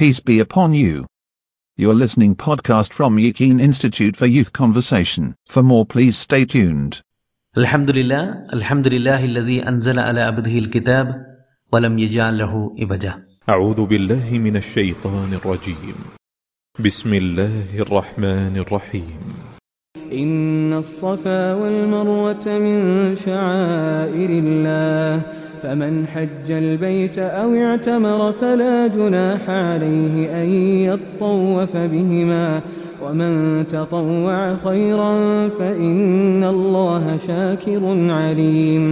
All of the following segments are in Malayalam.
Peace be upon you. You're listening podcast from Yakin Institute for Youth Conversation. For more, please stay tuned. الحمد لله الحمد لله الذي أنزل على عبده الكتاب ولم يجعل له إبجا أعوذ بالله من الشيطان الرجيم بسم الله الرحمن الرحيم إن الصفا والمروة من شعائر الله فمن حج البيت أو اعتمر فلا جناح عليه أن يطوف بهما ومن تطوع خيرا فإن الله شاكر عليم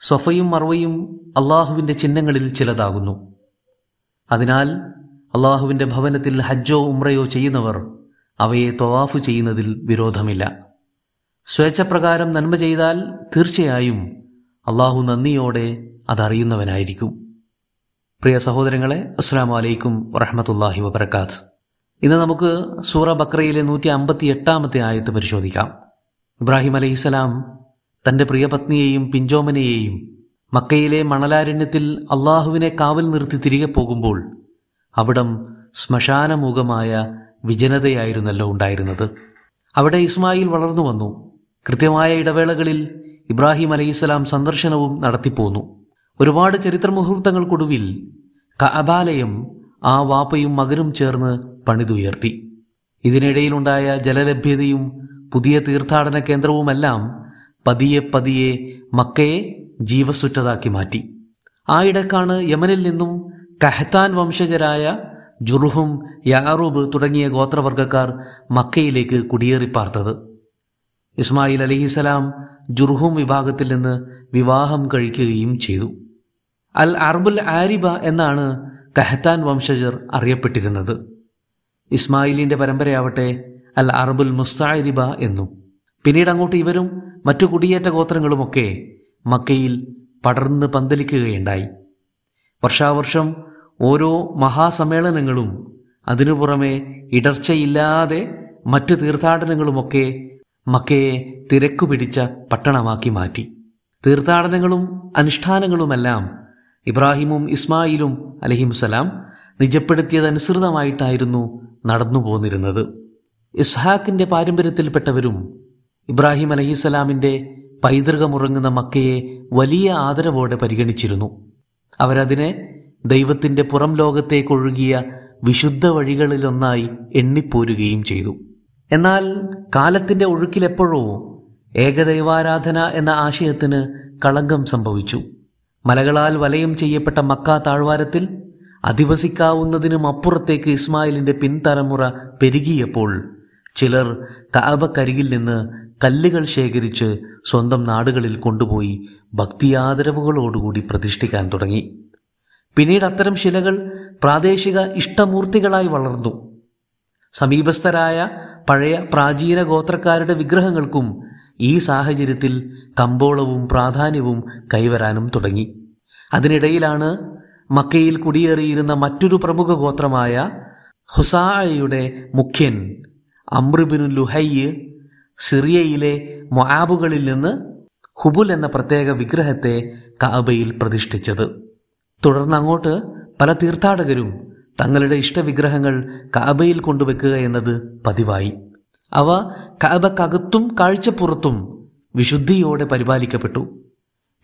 സ്വഫയും മറവയും അള്ളാഹുവിൻ്റെ ചിഹ്നങ്ങളിൽ ചിലതാകുന്നു അതിനാൽ അള്ളാഹുവിൻ്റെ ഭവനത്തിൽ ഹജ്ജോ ഉമ്രയോ ചെയ്യുന്നവർ അവയെ തൊവാഫ് ചെയ്യുന്നതിൽ വിരോധമില്ല സ്വേച്ഛപ്രകാരം നന്മ ചെയ്താൽ തീർച്ചയായും അള്ളാഹു നന്ദിയോടെ അതറിയുന്നവനായിരിക്കും. പ്രിയ സഹോദരങ്ങളെ അസ്സാം വലൈക്കും വറഹമത്തല്ലാഹി വബർക്കാത്ത് ഇന്ന് നമുക്ക് സൂറ ബക്രയിലെ നൂറ്റി അമ്പത്തി എട്ടാമത്തെ ആയത്ത് പരിശോധിക്കാം. ഇബ്രാഹിം അലൈഹിസലാം തന്റെ പ്രിയപത്നിയെയും പിഞ്ചോമനെയെയും മക്കയിലെ മണലാരണ്യത്തിൽ അള്ളാഹുവിനെ കാവൽ നിർത്തി തിരികെ പോകുമ്പോൾ അവിടം ശ്മശാനമുഖമായ വിജനതയായിരുന്നല്ലോ ഉണ്ടായിരുന്നത്. അവിടെ ഇസ്മായിൽ വളർന്നു വന്നു കൃത്യമായ ഇടവേളകളിൽ ഇബ്രാഹിം അലൈഹിസ്സലാം സന്ദർശനവും നടത്തിപ്പോന്നു. ഒരുപാട് ചരിത്ര മുഹൂർത്തങ്ങൾക്കൊടുവിൽ കഅബാലയം ആ വാപ്പയും മകനും ചേർന്ന് പണിതുയർത്തി. ഇതിനിടയിലുണ്ടായ ജലലഭ്യതയും പുതിയ തീർത്ഥാടന കേന്ദ്രവുമെല്ലാം പതിയെ പതിയെ മക്കയെ ജീവസുറ്റതാക്കി മാറ്റി. ആയിടക്കാണ് യമനിൽ നിന്നും കഹത്താൻ വംശജരായ ജുറുഹും യാറൂബ് തുടങ്ങിയ ഗോത്രവർഗക്കാർ മക്കയിലേക്ക് കുടിയേറിപ്പാർത്തത്. ഇസ്മായിൽ അലിഹിസലാം ജുർഹും വിഭാഗത്തിൽ നിന്ന് വിവാഹം കഴിക്കുകയും ചെയ്തു. അൽ അർബുൽ ആരിബ എന്നാണ് കഹത്താൻ വംശജർ അറിയപ്പെട്ടിരുന്നത്. ഇസ്മായിലിന്റെ പരമ്പരയാവട്ടെ അൽ അറബുൽ മുസ്താരിബ എന്നും. പിന്നീട് അങ്ങോട്ട് ഇവരും മറ്റു കുടിയേറ്റ ഗോത്രങ്ങളുമൊക്കെ മക്കയിൽ പടർന്ന് പന്തലിക്കുകയുണ്ടായി. വർഷാവർഷം ഓരോ മഹാസമ്മേളനങ്ങളും അതിനു പുറമെ ഇടർച്ചയില്ലാതെ മറ്റ് തീർത്ഥാടനങ്ങളുമൊക്കെ മക്കയെ തിരക്കു പിടിച്ച പട്ടണമാക്കി മാറ്റി. തീർത്ഥാടനങ്ങളും അനുഷ്ഠാനങ്ങളുമെല്ലാം ഇബ്രാഹിമും ഇസ്മായിലും അലഹിംസലാം നിജപ്പെടുത്തിയതനുസൃതമായിട്ടായിരുന്നു നടന്നു പോന്നിരുന്നത് ഇസ്ഹാക്കിന്റെ പാരമ്പര്യത്തിൽപ്പെട്ടവരും ഇബ്രാഹിം അലഹിസലാമിന്റെ പൈതൃകമുറങ്ങുന്ന മക്കയെ വലിയ ആദരവോടെ പരിഗണിച്ചിരുന്നു. അവരതിനെ ദൈവത്തിന്റെ പുറം ലോകത്തേക്കൊഴുകിയ വിശുദ്ധ വഴികളിലൊന്നായി എണ്ണിപ്പോരുകയും ചെയ്തു. എന്നാൽ കാലത്തിന്റെ ഒഴുക്കിലെപ്പോഴോ ഏകദൈവാരാധന എന്ന ആശയത്തിന് കളങ്കം സംഭവിച്ചു. മലകളാൽ വലയം ചെയ്യപ്പെട്ട മക്ക താഴ്വാരത്തിൽ അധിവസിക്കാവുന്നതിനും അപ്പുറത്തേക്ക് ഇസ്മായിലിന്റെ പിൻതലമുറ പെരുകിയപ്പോൾ ചിലർ കാബക്കരികിൽ നിന്ന് കല്ലുകൾ ശേഖരിച്ച് സ്വന്തം നാടുകളിൽ കൊണ്ടുപോയി ഭക്തിയാദരവുകളോടുകൂടി പ്രതിഷ്ഠിക്കാൻ തുടങ്ങി. പിന്നീട് അത്തരം ശിലകൾ പ്രാദേശിക ഇഷ്ടമൂർത്തികളായി വളർന്നു. സമീപസ്ഥരായ പഴയ പ്രാചീന ഗോത്രക്കാരുടെ വിഗ്രഹങ്ങൾക്കും ഈ സാഹചര്യത്തിൽ കമ്പോളവും പ്രാധാന്യവും കൈവരാനും തുടങ്ങി. അതിനിടയിലാണ് മക്കയിൽ കുടിയേറിയിരുന്ന മറ്റൊരു പ്രമുഖ ഗോത്രമായ ഹുസായയുടെ മുഖ്യൻ അമ്രുബിനു ലുഹയ്യ് സിറിയയിലെ മൊആബുകളിൽ നിന്ന് ഹുബുൽ എന്ന പ്രത്യേക വിഗ്രഹത്തെ കാബയിൽ പ്രതിഷ്ഠിച്ചത്. തുടർന്ന് അങ്ങോട്ട് പല തീർത്ഥാടകരും തങ്ങളുടെ ഇഷ്ടവിഗ്രഹങ്ങൾ കാബയിൽ കൊണ്ടുവെക്കുക എന്നത് പതിവായി. അവ കാബക്കകത്തും കാഴ്ചപ്പുറത്തും വിശുദ്ധിയോടെ പരിപാലിക്കപ്പെട്ടു.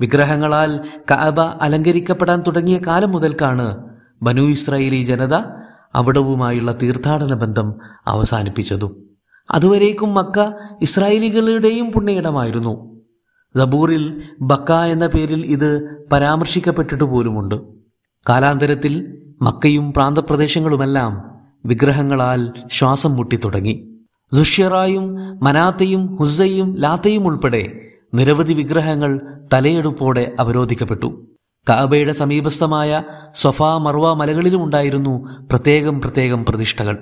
വിഗ്രഹങ്ങളാൽ കാബ അലങ്കരിക്കപ്പെടാൻ തുടങ്ങിയ കാലം മുതൽക്കാണ് ബനു ഇസ്രായേലി ജനത അവിടവുമായുള്ള തീർത്ഥാടന ബന്ധം അവസാനിപ്പിച്ചതും. അതുവരേക്കും മക്ക ഇസ്രായേലികളുടെയും പുണ്യയിടമായിരുന്നു. സബൂറിൽ ബക്ക എന്ന പേരിൽ ഇത് പരാമർശിക്കപ്പെട്ടിട്ട് പോലുമുണ്ട് കാലാന്തരത്തിൽ മക്കയും പ്രാന്തപ്രദേശങ്ങളുമെല്ലാം വിഗ്രഹങ്ങളാൽ ശ്വാസം മുട്ടിത്തുടങ്ങി. ദുഷ്യറായും മനാത്തയും ഹുസയും ലാത്തയും ഉൾപ്പെടെ നിരവധി വിഗ്രഹങ്ങൾ തലയെടുപ്പോടെ അവരോധിക്കപ്പെട്ടു. കാബയുടെ സമീപസ്ഥമായ സൊഫ മർവ മലകളിലും ഉണ്ടായിരുന്നു പ്രത്യേകം പ്രത്യേകം പ്രതിഷ്ഠകൾ.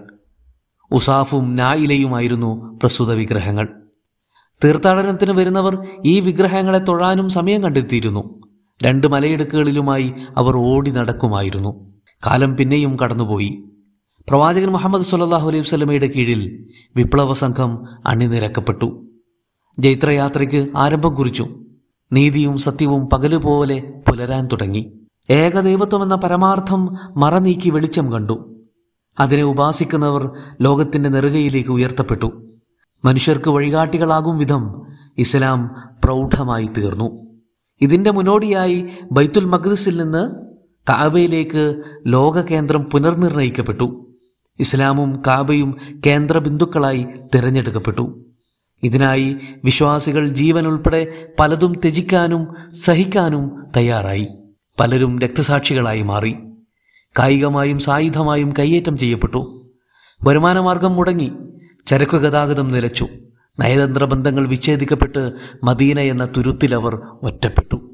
ഉസാഫും നായിലയുമായിരുന്നു പ്രസ്തുത വിഗ്രഹങ്ങൾ. തീർത്ഥാടനത്തിന് വരുന്നവർ ഈ വിഗ്രഹങ്ങളെ തൊഴാനും സമയം കണ്ടെത്തിയിരുന്നു. രണ്ട് മലയിടുക്കുകളിലുമായി അവർ ഓടി നടക്കുമായിരുന്നു. കാലം പിന്നെയും കടന്നുപോയി. പ്രവാചകൻ മുഹമ്മദ് സുല്ലാഹു അലൈഹി വസ്ലമയുടെ കീഴിൽ വിപ്ലവ സംഘം അണിനിരക്കപ്പെട്ടു. ജൈത്രയാത്രയ്ക്ക് ആരംഭം കുറിച്ചു. നീതിയും സത്യവും പകലുപോലെ പുലരാൻ തുടങ്ങി. ഏകദൈവത്വം എന്ന പരമാർത്ഥം മറനീക്കി വെളിച്ചം കണ്ടു. അതിനെ ഉപാസിക്കുന്നവർ ലോകത്തിന്റെ നെറുകയിലേക്ക് ഉയർത്തപ്പെട്ടു. മനുഷ്യർക്ക് വഴികാട്ടികളാകും വിധം ഇസ്ലാം പ്രൗഢമായി തീർന്നു ഇതിന്റെ മുന്നോടിയായി ബൈത്തുൽ മഖ്ദിസിൽ നിന്ന് കാബയിലേക്ക് ലോകകേന്ദ്രം പുനർനിർണയിക്കപ്പെട്ടു. ഇസ്ലാമും കാബയും കേന്ദ്രബിന്ദുക്കളായി തിരഞ്ഞെടുക്കപ്പെട്ടു. ഇതിനായി വിശ്വാസികൾ ജീവൻ ഉൾപ്പെടെ പലതും ത്യജിക്കാനും സഹിക്കാനും തയ്യാറായി. പലരും രക്തസാക്ഷികളായി മാറി. കായികമായും സായുധമായും കയ്യേറ്റം ചെയ്യപ്പെട്ടു. വരുമാനമാർഗം മുടങ്ങി. ചരക്കു ഗതാഗതം നിലച്ചു. നയതന്ത്ര ബന്ധങ്ങൾ വിച്ഛേദിക്കപ്പെട്ട് മദീന എന്ന തുരുത്തിലവർ ഒറ്റപ്പെട്ടു.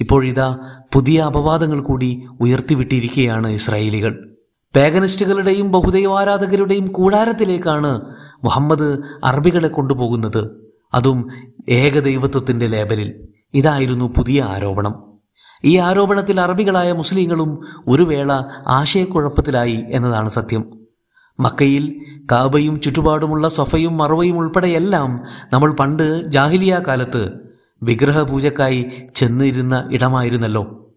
ഇപ്പോഴിതാ പുതിയ അപവാദങ്ങൾ കൂടി ഉയർത്തിവിട്ടിരിക്കുകയാണ് ഇസ്രായേലികൾ. പേഗനിസ്റ്റുകളുടെയും ബഹുദൈവാരാധകരുടെയും കൂടാരത്തിലേക്കാണ് മുഹമ്മദ് അറബികളെ കൊണ്ടുപോകുന്നത്. അതും ഏകദൈവത്വത്തിന്റെ ലേബലിൽ. ഇതായിരുന്നു പുതിയ ആരോപണം. ഈ ആരോപണത്തിൽ അറബികളായ മുസ്ലിങ്ങളും ഒരു വേള ആശയക്കുഴപ്പത്തിലായി എന്നതാണ് സത്യം. മക്കയിൽ കാബയും ചുറ്റുപാടുമുള്ള സൊഫയും മറവയും ഉൾപ്പെടെയെല്ലാം നമ്മൾ പണ്ട് ജാഹിലിയ കാലത്ത് വിഗ്രഹപൂജക്കായി ചെന്നിരുന്ന ഇടമായിരുന്നല്ലോ.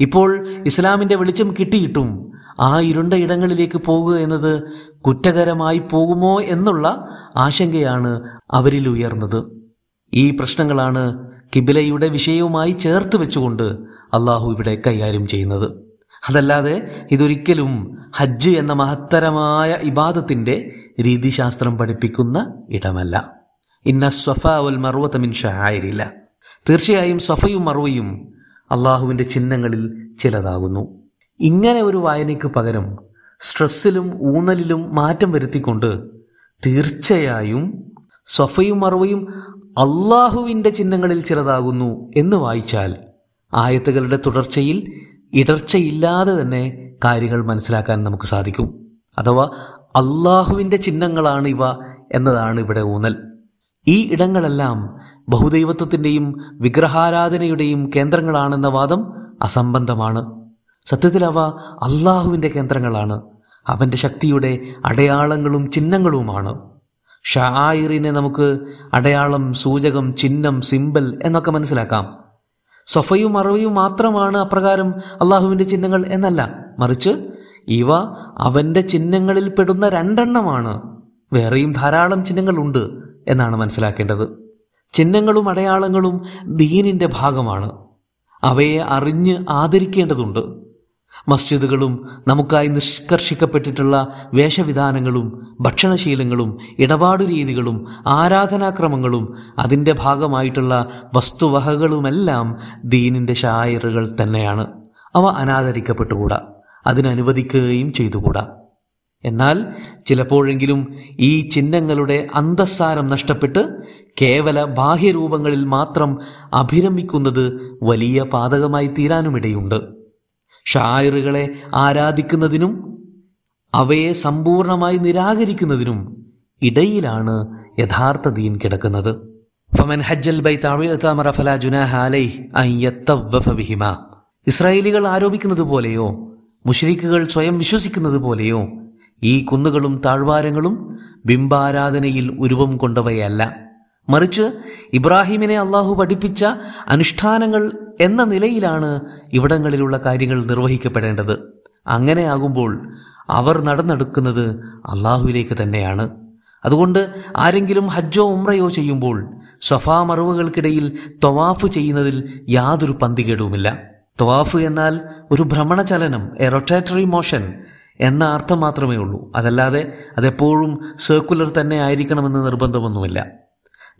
ഇപ്പോൾ ഇസ്ലാമിന്റെ വെളിച്ചം കിട്ടിയിട്ടും ആ ഇരുണ്ട ഇടങ്ങളിലേക്ക് പോകുക എന്നത് കുറ്റകരമായി പോകുമോ എന്നുള്ള ആശങ്കയാണ് അവരിൽ ഉയർന്നത്. ഈ പ്രശ്നങ്ങളാണ് കിബിലയുടെ വിഷയവുമായി ചേർത്ത് വെച്ചുകൊണ്ട് അള്ളാഹു ഇവിടെ കൈകാര്യം ചെയ്യുന്നത്. അതല്ലാതെ ഇതൊരിക്കലും ഹജ്ജ് എന്ന മഹത്തരമായ ഇബാദത്തിന്റെ രീതിശാസ്ത്രം പഠിപ്പിക്കുന്ന ഇടമല്ല. ഇന്ന സ്വഫ ഉൽ മിൻ ഷായിരില്ല തീർച്ചയായും സഫയും മറുവയും അള്ളാഹുവിന്റെ ചിഹ്നങ്ങളിൽ ചിലതാകുന്നു. ഇങ്ങനെ ഒരു വായനയ്ക്ക് പകരം സ്ട്രെസ്സിലും ഊന്നലിലും മാറ്റം വരുത്തിക്കൊണ്ട് തീർച്ചയായും സഫയും മറുവയും അള്ളാഹുവിന്റെ ചിഹ്നങ്ങളിൽ ചിലതാകുന്നു എന്ന് വായിച്ചാൽ ആയത്തുകളുടെ തുടർച്ചയിൽ ഇടർച്ചയില്ലാതെ തന്നെ കാര്യങ്ങൾ മനസ്സിലാക്കാൻ നമുക്ക് സാധിക്കും. അഥവാ അള്ളാഹുവിന്റെ ചിഹ്നങ്ങളാണ് ഇവ എന്നതാണ് ഇവിടെ ഊന്നൽ. ഈ ഇടങ്ങളെല്ലാം ബഹുദൈവത്വത്തിന്റെയും വിഗ്രഹാരാധനയുടെയും കേന്ദ്രങ്ങളാണെന്ന വാദം അസംബന്ധമാണ്. സത്യത്തിൽ അവ അള്ളാഹുവിന്റെ കേന്ദ്രങ്ങളാണ്. അവന്റെ ശക്തിയുടെ അടയാളങ്ങളും ചിഹ്നങ്ങളുമാണ്. ഷായിറിനെ നമുക്ക് അടയാളം സൂചകം ചിഹ്നം സിമ്പൽ എന്നൊക്കെ മനസ്സിലാക്കാം. സൊഫയും അറവയും മാത്രമാണ് അപ്രകാരം അള്ളാഹുവിന്റെ ചിഹ്നങ്ങൾ എന്നല്ല. മറിച്ച് ഇവ അവന്റെ ചിഹ്നങ്ങളിൽ പെടുന്ന രണ്ടെണ്ണമാണ്. വേറെയും ധാരാളം ചിഹ്നങ്ങളുണ്ട്. എന്നാണ് മനസ്സിലാക്കേണ്ടത്. ചിഹ്നങ്ങളും അടയാളങ്ങളും ദീനിന്റെ ഭാഗമാണ്. അവയെ അറിഞ്ഞ് ആദരിക്കേണ്ടതുണ്ട്. മസ്ജിദുകളും നമുക്കായി നിഷ്കർഷിക്കപ്പെട്ടിട്ടുള്ള വേഷവിധാനങ്ങളും ഭക്ഷണശീലങ്ങളും ഇടപാട് രീതികളും ആരാധനാക്രമങ്ങളും അതിന്റെ ഭാഗമായിട്ടുള്ള വസ്തുവകകളുമെല്ലാം ദീനിന്റെ ഷായറുകൾ തന്നെയാണ്. അവ അനാദരിക്കപ്പെട്ടുകൂടാ. അതിനനുവദിക്കുകയും ചെയ്തുകൂടാ. എന്നാൽ ചിലപ്പോഴെങ്കിലും ഈ ചിഹ്നങ്ങളുടെ അന്തസ്സാരം നഷ്ടപ്പെട്ട് കേവല ബാഹ്യരൂപങ്ങളിൽ മാത്രം അഭിരമിക്കുന്നത് വലിയ പാതകമായി തീരാനുമിടയുണ്ട്. ഷായറുകളെ ആരാധിക്കുന്നതിനും അവയെ സമ്പൂർണമായി നിരാകരിക്കുന്നതിനും ഇടയിലാണ് യഥാർത്ഥ ദീൻ കിടക്കുന്നത്. ഫമൻ ഹജ്ജൽ ഇസ്രായേലികൾ ആരോപിക്കുന്നത് പോലെയോ മുഷരിക്കുകൾ സ്വയം വിശ്വസിക്കുന്നത് പോലെയോ ഈ കുന്നുകളും താഴ്വാരങ്ങളും ബിംബാരാധനയിൽ ഉരുവം കൊണ്ടവയല്ല. മറിച്ച് ഇബ്രാഹിമിനെ അള്ളാഹു പഠിപ്പിച്ച അനുഷ്ഠാനങ്ങൾ എന്ന നിലയിലാണ് ഇവിടങ്ങളിലുള്ള കാര്യങ്ങൾ നിർവഹിക്കപ്പെടേണ്ടത്. അങ്ങനെയാകുമ്പോൾ അവർ നടന്നെടുക്കുന്നത് അള്ളാഹുവിലേക്ക് തന്നെയാണ്. അതുകൊണ്ട് ആരെങ്കിലും ഹജ്ജോ ഉമ്രയോ ചെയ്യുമ്പോൾ സഫാ മറവുകൾക്കിടയിൽ തൊവാഫ് ചെയ്യുന്നതിൽ യാതൊരു പന്തികേടുമില്ല. തൊവാഫ് എന്നാൽ ഒരു ഭ്രമണചലനം എ റൊട്ടേറ്ററി മോഷൻ എന്ന അർത്ഥം മാത്രമേ ഉള്ളൂ. അതല്ലാതെ അതെപ്പോഴും സർക്കുലർ തന്നെ ആയിരിക്കണമെന്ന് നിർബന്ധമൊന്നുമില്ല.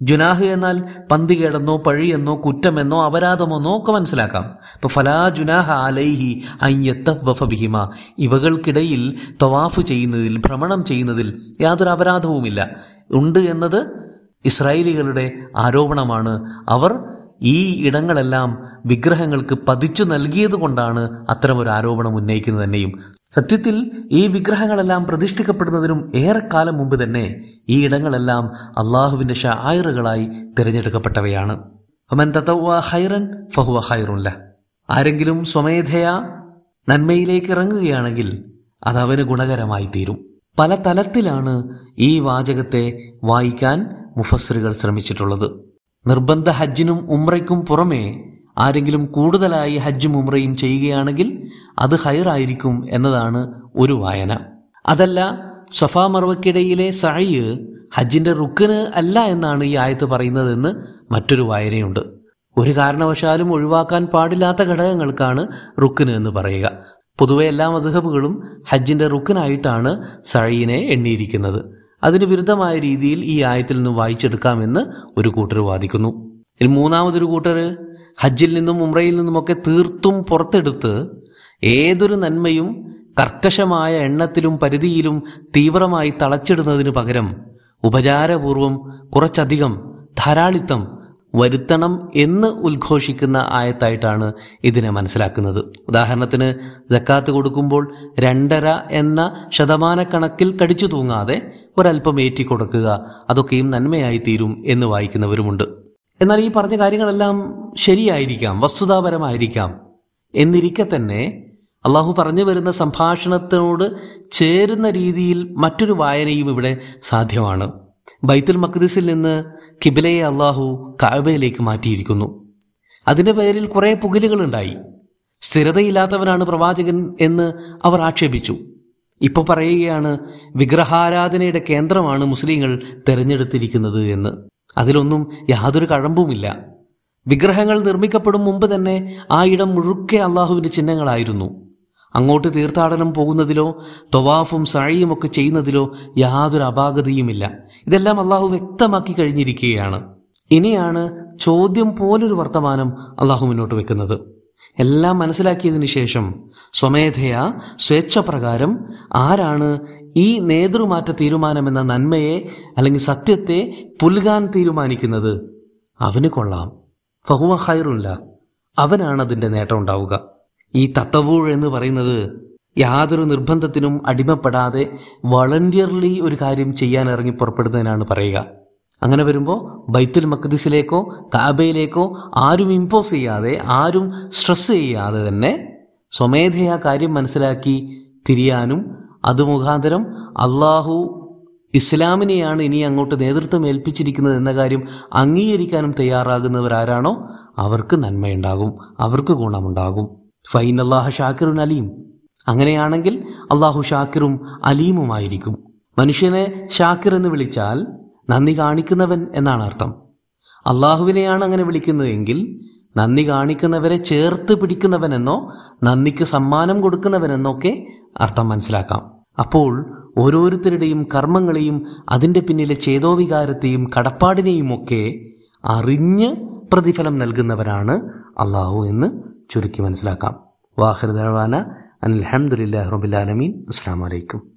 ജുനാഹ് എന്നാൽ പന്തികേടെന്നോ പഴിയെന്നോ കുറ്റമെന്നോ അപരാധമെന്നോ ഒക്കെ മനസ്സിലാക്കാം. ഇപ്പൊ ഫലാ ജുനാഹ അലൈഹി അയ്യത്തവഫ ബിഹിമ. ഇവകൾക്കിടയിൽ തവാഫ് ചെയ്യുന്നതിൽ ഭ്രമണം ചെയ്യുന്നതിൽ യാതൊരു അപരാധവുമില്ല. ഉണ്ട് എന്നത് ഇസ്രായേലികളുടെ ആരോപണമാണ്. അവർ ഈ ഇടങ്ങളെല്ലാം വിഗ്രഹങ്ങൾക്ക് പതിച്ചു നൽകിയത് കൊണ്ടാണ് അത്തരമൊരു ആരോപണം ഉന്നയിക്കുന്നത് തന്നെയും. സത്യത്തിൽ ഈ വിഗ്രഹങ്ങളെല്ലാം പ്രതിഷ്ഠിക്കപ്പെടുന്നതിനും ഏറെക്കാലം മുമ്പ് തന്നെ ഈ ഇടങ്ങളെല്ലാം അള്ളാഹുവിന്റെ ഷായറുകളായി തിരഞ്ഞെടുക്കപ്പെട്ടവയാണ്. അമൻ തത്തവ ഹൈറൻ ഫഹുവ ഹൈറുല്ല ആരെങ്കിലും സ്വമേധയാ നന്മയിലേക്ക് ഇറങ്ങുകയാണെങ്കിൽ അത് അവന് ഗുണകരമായി തീരും. പല തലത്തിലാണ് ഈ വാചകത്തെ വായിക്കാൻ മുഫസ്സിറുകൾ ശ്രമിച്ചിട്ടുള്ളത്. നിർബന്ധ ഹജ്ജിനും ഉമ്രയ്ക്കും പുറമെ ആരെങ്കിലും കൂടുതലായി ഹജ്ജും ഉംറയും ചെയ്യുകയാണെങ്കിൽ അത് ഹൈറായിരിക്കും എന്നതാണ് ഒരു വായന. അതല്ല സഫാ മർവക്കിടയിലെ സഅയ് ഹജ്ജിന്റെ റുക്കിന് അല്ല എന്നാണ് ഈ ആയത്ത് പറയുന്നതെന്ന് മറ്റൊരു വായനയുണ്ട്. ഒരു കാരണവശാലും ഒഴിവാക്കാൻ പാടില്ലാത്ത ഘടകങ്ങൾക്കാണ് റുക്കിന് എന്ന് പറയുക. പൊതുവെ എല്ലാ മധുഹബുകളും ഹജ്ജിന്റെ റുക്കിനായിട്ടാണ് സഴയിനെ എണ്ണിയിരിക്കുന്നത്. അതിന് വിരുദ്ധമായ രീതിയിൽ ഈ ആയത്തിൽ നിന്ന് വായിച്ചെടുക്കാമെന്ന് ഒരു കൂട്ടർ വാദിക്കുന്നു. ഇനി മൂന്നാമതൊരു കൂട്ടർ ഹജ്ജിൽ നിന്നും ഉമ്രയിൽ നിന്നുമൊക്കെ തീർത്തും പുറത്തെടുത്ത് ഏതൊരു നന്മയും കർക്കശമായ എണ്ണത്തിലും പരിധിയിലും തീവ്രമായി തളച്ചിടുന്നതിന് പകരം ഉപചാരപൂർവം കുറച്ചധികം ധാരാളിത്തം വരുത്തണം എന്ന് ഉദ്ഘോഷിക്കുന്ന ആയത്തായിട്ടാണ് ഇതിനെ മനസ്സിലാക്കുന്നത്. ഉദാഹരണത്തിന് ജക്കാത്ത് കൊടുക്കുമ്പോൾ രണ്ടര എന്ന ശതമാനക്കണക്കിൽ കടിച്ചു തൂങ്ങാതെ ഒരല്പം ഏറ്റിക്കൊടുക്കുക അതൊക്കെയും നന്മയായി തീരും എന്ന് വായിക്കുന്നവരുമുണ്ട്. എന്നാൽ ഈ പറഞ്ഞ കാര്യങ്ങളെല്ലാം ശരിയായിരിക്കാം വസ്തുതാപരമായിരിക്കാം. എന്നിരിക്കെ തന്നെ അള്ളാഹു പറഞ്ഞു വരുന്ന സംഭാഷണത്തിനോട് ചേരുന്ന രീതിയിൽ മറ്റൊരു വായനയും ഇവിടെ സാധ്യമാണ്. ബൈത്തുൽ മഖ്ദിസിൽ നിന്ന് കിബിലയെ അള്ളാഹു കാബയിലേക്ക് മാറ്റിയിരിക്കുന്നു. അതിന്റെ പേരിൽ കുറെ പുകലുകളുണ്ടായി. സ്ഥിരതയില്ലാത്തവനാണ് പ്രവാചകൻ എന്ന് അവർ ആക്ഷേപിച്ചു. ഇപ്പൊ പറയുകയാണ് വിഗ്രഹാരാധനയുടെ കേന്ദ്രമാണ് മുസ്ലിങ്ങൾ തെരഞ്ഞെടുത്തിരിക്കുന്നത് എന്ന്. അതിലൊന്നും യാതൊരു കഴമ്പുമില്ല. വിഗ്രഹങ്ങൾ നിർമ്മിക്കപ്പെടും മുമ്പ് തന്നെ ആ ഇടം മുഴുക്കെ അള്ളാഹുവിന്റെ ചിഹ്നങ്ങളായിരുന്നു. അങ്ങോട്ട് തീർത്ഥാടനം പോകുന്നതിലോ തൊവാഫും സഴിയും ഒക്കെ ചെയ്യുന്നതിലോ യാതൊരു അപാകതയുമില്ല. ഇതെല്ലാം അള്ളാഹു വ്യക്തമാക്കി കഴിഞ്ഞിരിക്കുകയാണ്. ഇനിയാണ് ചോദ്യം പോലൊരു വർത്തമാനം അള്ളാഹു മുന്നോട്ട് വെക്കുന്നത്. എല്ലാം മനസ്സിലാക്കിയതിനു ശേഷം സ്വമേധയാ സ്വേച്ഛപ്രകാരം ആരാണ് ഈ നേതൃമാറ്റ തീരുമാനമെന്ന നന്മയെ അല്ലെങ്കിൽ സത്യത്തെ പുൽകാൻ തീരുമാനിക്കുന്നത് അവന് കൊള്ളാം. ഫഹുവ ഖൈറുല്ല. അവനാണ് അതിന്റെ നേട്ടം ഉണ്ടാവുക. ഈ തത്തവൂഴ് എന്ന് പറയുന്നത് യാതൊരു നിർബന്ധത്തിനും അടിമപ്പെടാതെ വളണ്ടിയർലി ഒരു കാര്യം ചെയ്യാൻ ഇറങ്ങി പുറപ്പെടുന്നതിനാണ് പറയുക. അങ്ങനെ വരുമ്പോൾ ബൈത്തുൽ മഖ്ദിസിലേക്കോ കാബയിലേക്കോ ആരും ഇമ്പോസ് ചെയ്യാതെ ആരും സ്ട്രെസ് ചെയ്യാതെ തന്നെ സ്വമേധയാ കാര്യം മനസ്സിലാക്കി തിരിയാനും അത് മുഖാന്തരം അള്ളാഹു ഇസ്ലാമിനെയാണ് ഇനി അങ്ങോട്ട് നേതൃത്വം ഏൽപ്പിച്ചിരിക്കുന്നത് എന്ന കാര്യം അംഗീകരിക്കാനും തയ്യാറാകുന്നവരാരാണോ? അവർക്ക് നന്മയുണ്ടാകും. അവർക്ക് ഗുണമുണ്ടാകും. ഫൈൻ അള്ളാഹ ഷാക്കിറുൻ അലീം. അങ്ങനെയാണെങ്കിൽ അള്ളാഹു ഷാക്കിറും അലീമുമായിരിക്കും. മനുഷ്യനെ ഷാക്കിർ എന്ന് വിളിച്ചാൽ നന്ദി കാണിക്കുന്നവൻ എന്നാണ് അർത്ഥം അള്ളാഹുവിനെയാണ് അങ്ങനെ വിളിക്കുന്നതെങ്കിൽ നന്ദി കാണിക്കുന്നവരെ ചേർത്ത് പിടിക്കുന്നവനെന്നോ നന്ദിക്ക് സമ്മാനം കൊടുക്കുന്നവനെന്നൊക്കെ അർത്ഥം മനസ്സിലാക്കാം. അപ്പോൾ ഓരോരുത്തരുടെയും കർമ്മങ്ങളെയും അതിന്റെ പിന്നിലെ ചേതോവികാരത്തെയും കടപ്പാടിനെയും ഒക്കെ അറിഞ്ഞ് പ്രതിഫലം നൽകുന്നവരാണ് അള്ളാഹു എന്ന് ചുരുക്കി മനസ്സിലാക്കാം. വാഹിർ ദർവാന അനിൽഹമുല്ലാ റബുലാലമീൻ അസ്സാം വലൈക്കും